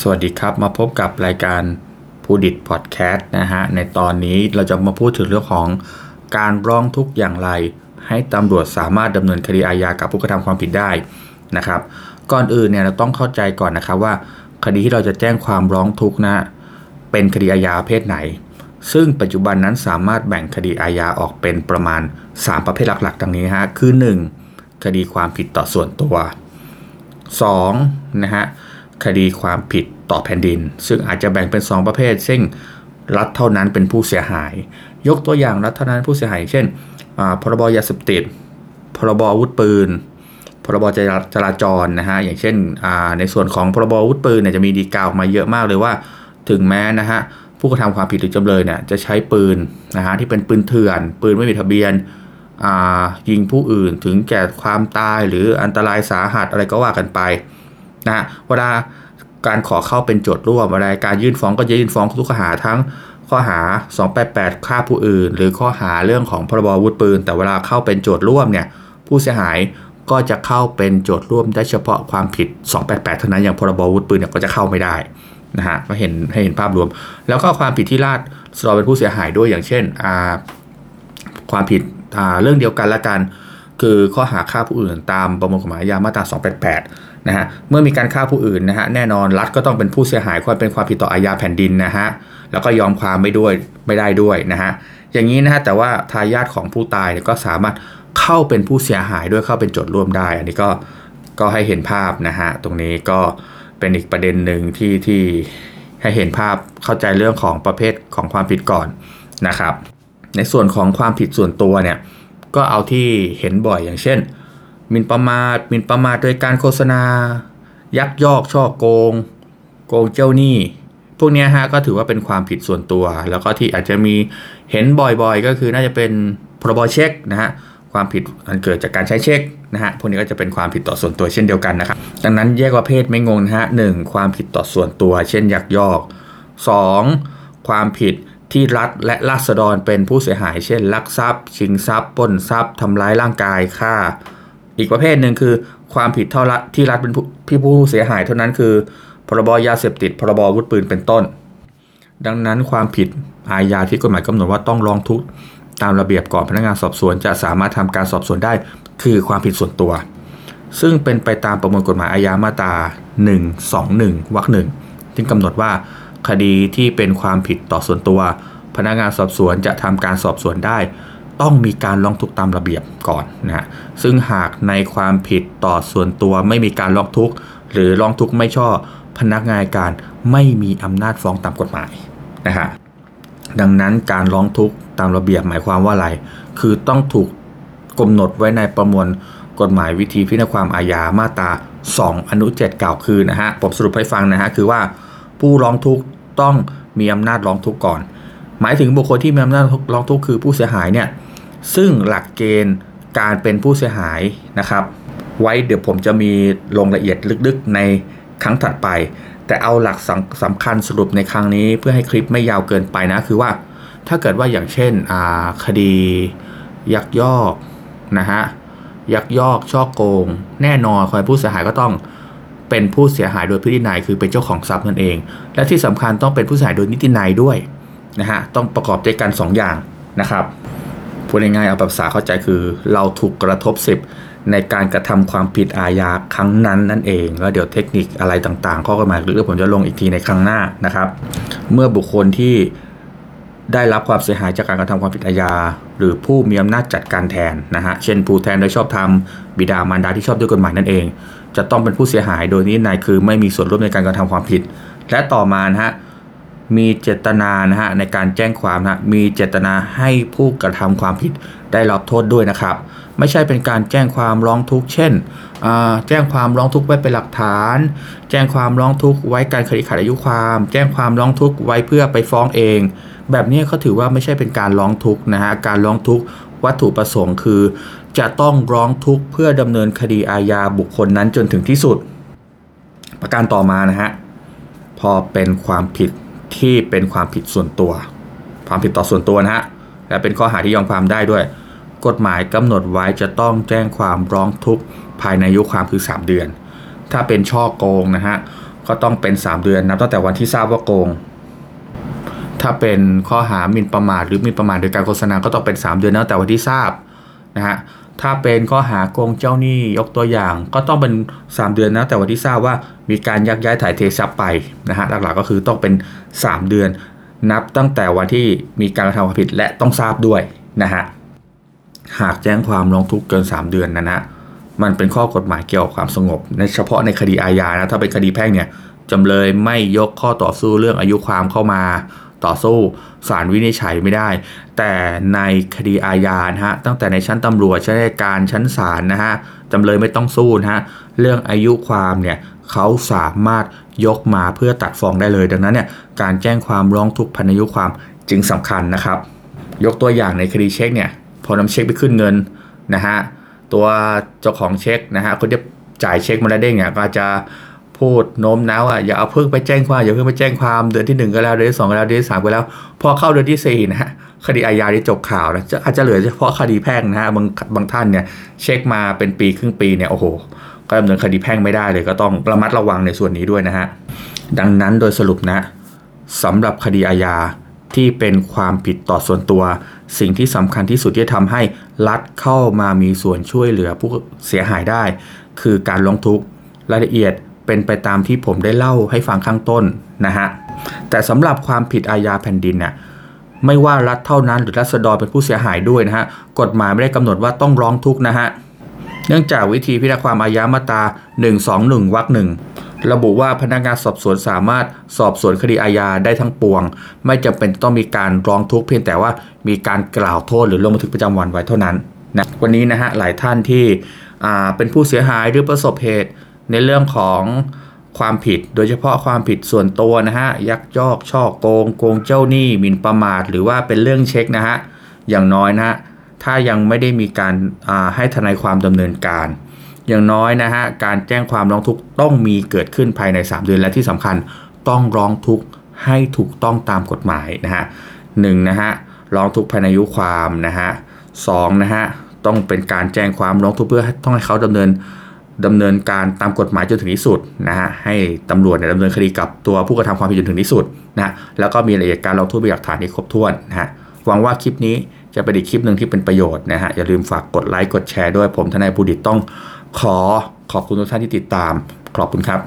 สวัสดีครับมาพบกับรายการพูดิตพอดแคสต์นะฮะ ในตอนนี้เราจะมาพูดถึงเรื่องของการร้องทุกข์อย่างไร ให้ตำรวจสามารถดำเนินคดีอาญากับผู้กระทำความผิดได้นะครับ ก่อนอื่นเนี่ยเราต้องเข้าใจก่อนนะครับว่า คดีที่เราจะแจ้งความร้องทุกข์นะ เป็นคดีอาญาประเภทไหน ซึ่งปัจจุบันนั้นสามารถแบ่งคดีอาญาออกเป็นประมาณ 3 ประเภทหลักๆดังนี้ฮะคือ 1. คดีความผิดต่อส่วนตัว 2. นะฮะ คดีความผิดต่อแผ่นดิน ซึ่งอาจจะแบ่งเป็น 2 ประเภท ซึ่งรัฐเท่านั้นเป็นผู้เสียหาย ยกตัวอย่างรัฐเท่านั้นผู้เสียหาย เช่นพรบยาเสพติด พรบอาวุธปืน พรบจราจรนะฮะ อย่างเช่นในส่วนของพรบอาวุธปืนเนี่ยจะมีดีกาวมาเยอะมากเลยว่า ถึงแม้นะฮะผู้กระทำความผิดหรือจำเลยเนี่ยจะใช้ปืนนะฮะที่เป็นปืนเถื่อน ปืนไม่มีทะเบียนยิงผู้อื่นถึงแก่ความตายหรืออันตรายสาหัสอะไรก็ว่ากันไป นะเวลาการขอเข้าเป็นโจทย์ร่วมอะไรการยื่นฟ้องก็จะยื่นฟ้องทุกข้อหาทั้งข้อหา 288 ฆ่าผู้อื่น หรือข้อหาเรื่องของพรบอาวุธปืน แต่เวลาเข้าเป็นโจทย์ร่วมเนี่ยผู้เสียหายก็จะเข้าเป็นโจทย์ร่วมได้เฉพาะความผิด 288 เท่านั้นอย่างพรบอาวุธปืนเนี่ยก็จะเข้าไม่ได้นะฮะก็เห็นให้เห็นภาพรวม แล้วก็ความผิดที่ลาดสรอเป็นผู้เสียหายด้วยอย่างเช่นความผิดเรื่องเดียวกันละกัน คือข้อหาฆ่าผู้อื่นตามประมวลกฎหมายยามาตรา 288 นะฮะเมื่อมีการฆ่าผู้อื่นนะฮะแน่นอนรัฐก็ต้องเป็นผู้เสียหายความเป็นความผิดต่ออาญาแผ่นดินนะฮะแล้วก็ยอมความไม่ด้วยไม่ได้ด้วยนะฮะอย่างนี้นะฮะแต่ว่าทายาทของผู้ตายก็สามารถเข้าเป็นผู้เสียหายด้วยเข้าเป็นโจทย์ร่วมได้ อันนี้ก็ก็ให้เห็นภาพนะฮะตรงนี้ก็เป็นอีกประเด็นหนึ่งที่ที่ให้เห็นภาพเข้าใจเรื่องของประเภทของความผิดก่อนนะครับ ในส่วนของความผิดส่วนตัวเนี่ยก็เอาที่เห็นบ่อยอย่างเช่น มินประมาทมินประมาทโดยการโฆษณา ยักยอกช่อโกง โกงเจ้าหนี้ พวกนี้ฮะก็ถือว่าเป็นความผิดส่วนตัว แล้วก็ที่อาจจะมีเห็นบ่อยๆ ก็คือน่าจะเป็นพรบเช็คนะฮะความผิดอันเกิดจากการใช้เช็คนะฮะพวกนี้ก็จะเป็นความผิดต่อส่วนตัวเช่นเดียวกันนะครับดังนั้นแยกประเภทไม่งงนะฮะหความผิดต่อส่วนตัว เช่นยักยอก 2. ความผิดที่รัฐและราษฎรเป็นผู้เสียหาย เช่น ลักทรัพย์ ชิงทรัพย์ปล้นทรัพย์ทำร้ายร่างกายฆ่า อีกประเภทหนึ่งคือความผิดเท่ารัฐที่รัฐเป็นผู้ผู้เสียหายเท่านั้นคือ พรบยาเสพติด พรบอาวุธปืนเป็นต้น ดังนั้นความผิดอาญาที่กฎหมายกำหนดว่าต้องร้องทุกข์ตามระเบียบก่อนพนักงานสอบสวนจะสามารถทำการสอบสวนได้ คือความผิดส่วนตัว ซึ่งเป็นไปตามประมวลกฎหมายอาญามาตรา 121วรรคหนึ่งที่กำหนดว่าคดีที่เป็นความผิดต่อส่วนตัว พนักงานสอบสวนจะทำการสอบสวนได้ ต้องมีการร้องทุกข์ตามระเบียบก่อนนะซึ่งหากในความผิดต่อส่วนตัวไม่มีการร้องทุกข์หรือร้องทุกข์ไม่ชอบพนักงานการไม่มีอำนาจฟ้องตามกฎหมายนะฮะดังนั้นการร้องทุกข์ตามระเบียบหมายความว่าอะไร คือต้องถูกกำหนดไว้ในประมวลกฎหมายวิธีพิจารณาความอาญามาตรา 2 อนุ 7 กล่าวคือนะฮะผมสรุปให้ฟังนะฮะคือว่าผู้ร้องทุกข์ต้องมีอำนาจร้องทุกข์ก่อน หมายถึงบุคคลที่มีอำนาจร้องทุกข์คือผู้เสียหายเนี่ย ซึ่งหลักเกณฑ์การเป็นผู้เสียหายนะครับ ไว้เดี๋ยวผมจะมีลงละเอียดลึกๆในครั้งถัดไป แต่เอาหลักสำคัญสรุปในครั้งนี้เพื่อให้คลิปไม่ยาวเกินไปนะ คือว่าถ้าเกิดว่าอย่างเช่นคดียักยอกนะฮะยักยอกช่อโกง แน่นอนคนผู้เสียหายก็ต้องเป็นผู้เสียหายโดยพิธีนัยคือเป็นเจ้าของทรัพย์นั่นเอง และที่สำคัญต้องเป็นผู้เสียหายโดยนิตินัยด้วยนะฮะต้องประกอบด้วยกัน2ออย่างนะครับ ดง่ายๆเอาภาษาเข้าใจคือ เราถูกกระทบสิบในการกระทำความผิดอาญาครั้งนั้นนั่นเอง แล้วเดี๋ยวเทคนิคอะไรต่างๆ ข้อกฎหมายหรือผมจะลงอีกทีในครั้งหน้านะครับ เมื่อบุคคลที่ได้รับความเสียหายจากการกระทำความผิดอาญา หรือผู้มีอำนาจจัดการแทนนะฮะเช่นผู้แทนโดยชอบธรรมบิดามารดาที่ชอบด้วยกฎหมายนั่นเอง จะต้องเป็นผู้เสียหายโดยนี้นายคือไม่มีส่วนร่วมในการกระทำความผิด และต่อมานะฮะ มีเจตนานะฮะในการแจ้งความนะมีเจตนาให้ผู้กระทำความผิดได้รับโทษด้วยนะครับ ไม่ใช่เป็นการแจ้งความร้องทุกข์เช่น แจ้งความร้องทุกข์ไว้เป็นหลักฐาน แจ้งความร้องทุกข์ไว้การคดีขาดอายุความ แจ้งความร้องทุกข์ไว้เพื่อไปฟ้องเอง แบบนี้เขาถือว่าไม่ใช่เป็นการร้องทุกข์นะฮะการร้องทุกข์วัตถุประสงค์คือ จะต้องร้องทุกข์เพื่อดำเนินคดีอาญาบุคคลนั้นจนถึงที่สุด ประการต่อมานะฮะพอเป็นความผิด ที่เป็นความผิดส่วนตัว ความผิดต่อส่วนตัวนะฮะ และเป็นข้อหาที่ยอมความได้ด้วย กฎหมายกำหนดไว้จะต้องแจ้งความร้องทุกข์ภายในอายุความคือ 3 เดือน ถ้าเป็นช่อโกงนะฮะ ก็ต้องเป็น 3 เดือนนับตั้งแต่วันที่ทราบว่าโกง ถ้าเป็นข้อหาหมิ่นประมาทหรือหมิ่นประมาทโดยการโฆษณา ก็ต้องเป็น 3 เดือนนับตั้งแต่วันที่ทราบ นะฮะถ้าเป็นข้อหาโกงเจ้าหนี้ยกตัวอย่าง ก็ต้องเป็น 3 เดือนนะ แต่วันที่ทราบว่ามีการยักย้ายถ่ายเททรัพย์ไปนะฮะหลักๆก็คือต้องเป็น 3 เดือน นับตั้งแต่วันที่มีการกระทำความผิดและต้องทราบด้วยนะฮะหากแจ้งความร้องทุกข์เกิน 3 เดือนนะนะมันเป็นข้อกฎหมายเกี่ยวกับความสงบในเฉพาะในคดีอาญานะถ้าเป็นคดีแพ่งเนี่ยจำเลยไม่ยกข้อต่อสู้เรื่องอายุความเข้ามา ต่อสู้ศาลวินิจฉัยไม่ได้ แต่ในคดีอาญานะฮะตั้งแต่ในชั้นตำรวจชั้นการชั้นศาลนะฮะจำเลยไม่ต้องสู้นะฮะเรื่องอายุความเนี่ยเขาสามารถยกมาเพื่อตัดฟ้องได้เลย ดังนั้นเนี่ยการแจ้งความร้องทุกข์พันอายุความจึงสำคัญนะครับ ยกตัวอย่างในคดีเช็คเนี่ยพอนำเช็คไปขึ้นเงินนะฮะตัวเจ้าของเช็คนะฮะคนที่จ่ายเช็คมาแล้วเด้งเนี่ยก็จะ พูดโน้มน้าวอะอย่าเอาเพิ่งไปแจ้งความอย่าเพิ่งไปแจ้งความเดือนที่หนึ่งก็แล้วเดือนที่สองก็แล้วเดือนที่สามก็แล้ว พอเข้าเดือนที่สี่นะฮะคดีอาญาที่จบข่าวนะจะอาจจะเหลือเฉพาะคดีแพ่งนะฮะบางบางท่านเนี่ยเช็คมาเป็นปีครึ่งปีเนี่ยโอ้โหก็ดำเนินคดีแพ่งไม่ได้เลย ก็ต้องระมัดระวังในส่วนนี้ด้วยนะฮะดังนั้นโดยสรุปนะสำหรับคดีอาญาที่เป็นความผิดต่อส่วนตัว สิ่งที่สำคัญที่สุดที่ทำให้รัฐเข้ามามีส่วนช่วยเหลือผู้เสียหายได้ คือการร้องทุกข์รายละเอียด เป็นไปตามที่ผมได้เล่าให้ฟังข้างต้นนะฮะแต่สำหรับความผิดอาญาแผ่นดินเนี่ยไม่ว่ารัฐเท่านั้นหรือรัษฎรเป็นผู้เสียหายด้วยนะฮะกฎหมายไม่ได้กำหนดว่าต้องร้องทุกข์นะฮะเนื่องจากวิธีพิจารณาความอาญามาตรา 121วรรคหนึ่งระบุว่าพนักงานสอบสวนสามารถสอบสวนคดีอาญาได้ทั้งปวง ไม่จำเป็นต้องมีการร้องทุกข์เพียงแต่ว่ามีการกล่าวโทษหรือลงบันทึกประจำวันไว้เท่านั้นนะวันนี้นะฮะหลายท่านที่เป็นผู้เสียหายหรือประสบเหตุ ในเรื่องของความผิดโดยเฉพาะความผิดส่วนตัวนะฮะ ยักยอกช่อโกง โกงเจ้าหนี้หมิ่นประมาท หรือว่าเป็นเรื่องเช็คนะฮะ อย่างน้อยนะฮะ ถ้ายังไม่ได้มีการให้ทนายความดำเนินการ อย่างน้อยนะฮะ การแจ้งความร้องทุกข์ต้องมีเกิดขึ้นภายใน 3 เดือนและที่สำคัญต้องร้องทุกข์ให้ถูกต้องตามกฎหมายนะฮะหนึ่งนะฮะร้องทุกข์ภายในอายุความนะฮะสองนะฮะต้องเป็นการแจ้งความร้องทุกข์เพื่อต้องให้เขาดำเนิน ดำเนินการตามกฎหมายจนถึงที่สุดนะฮะให้ตำรวจเนี่ยดำเนินคดีกับตัวผู้กระทำความผิดจนถึงที่สุดนะแล้วก็มีรายละเอียดการเราทุบหลักฐานที่ครบถ้วนนะฮะหวังว่าคลิปนี้จะเป็นอีกคลิปหนึ่งที่เป็นประโยชน์นะฮะอย่าลืมฝากกดไลค์กดแชร์ด้วยผมทนายบูดิตต้องขอขอบคุณทุกท่านที่ติดตามขอบคุณครับ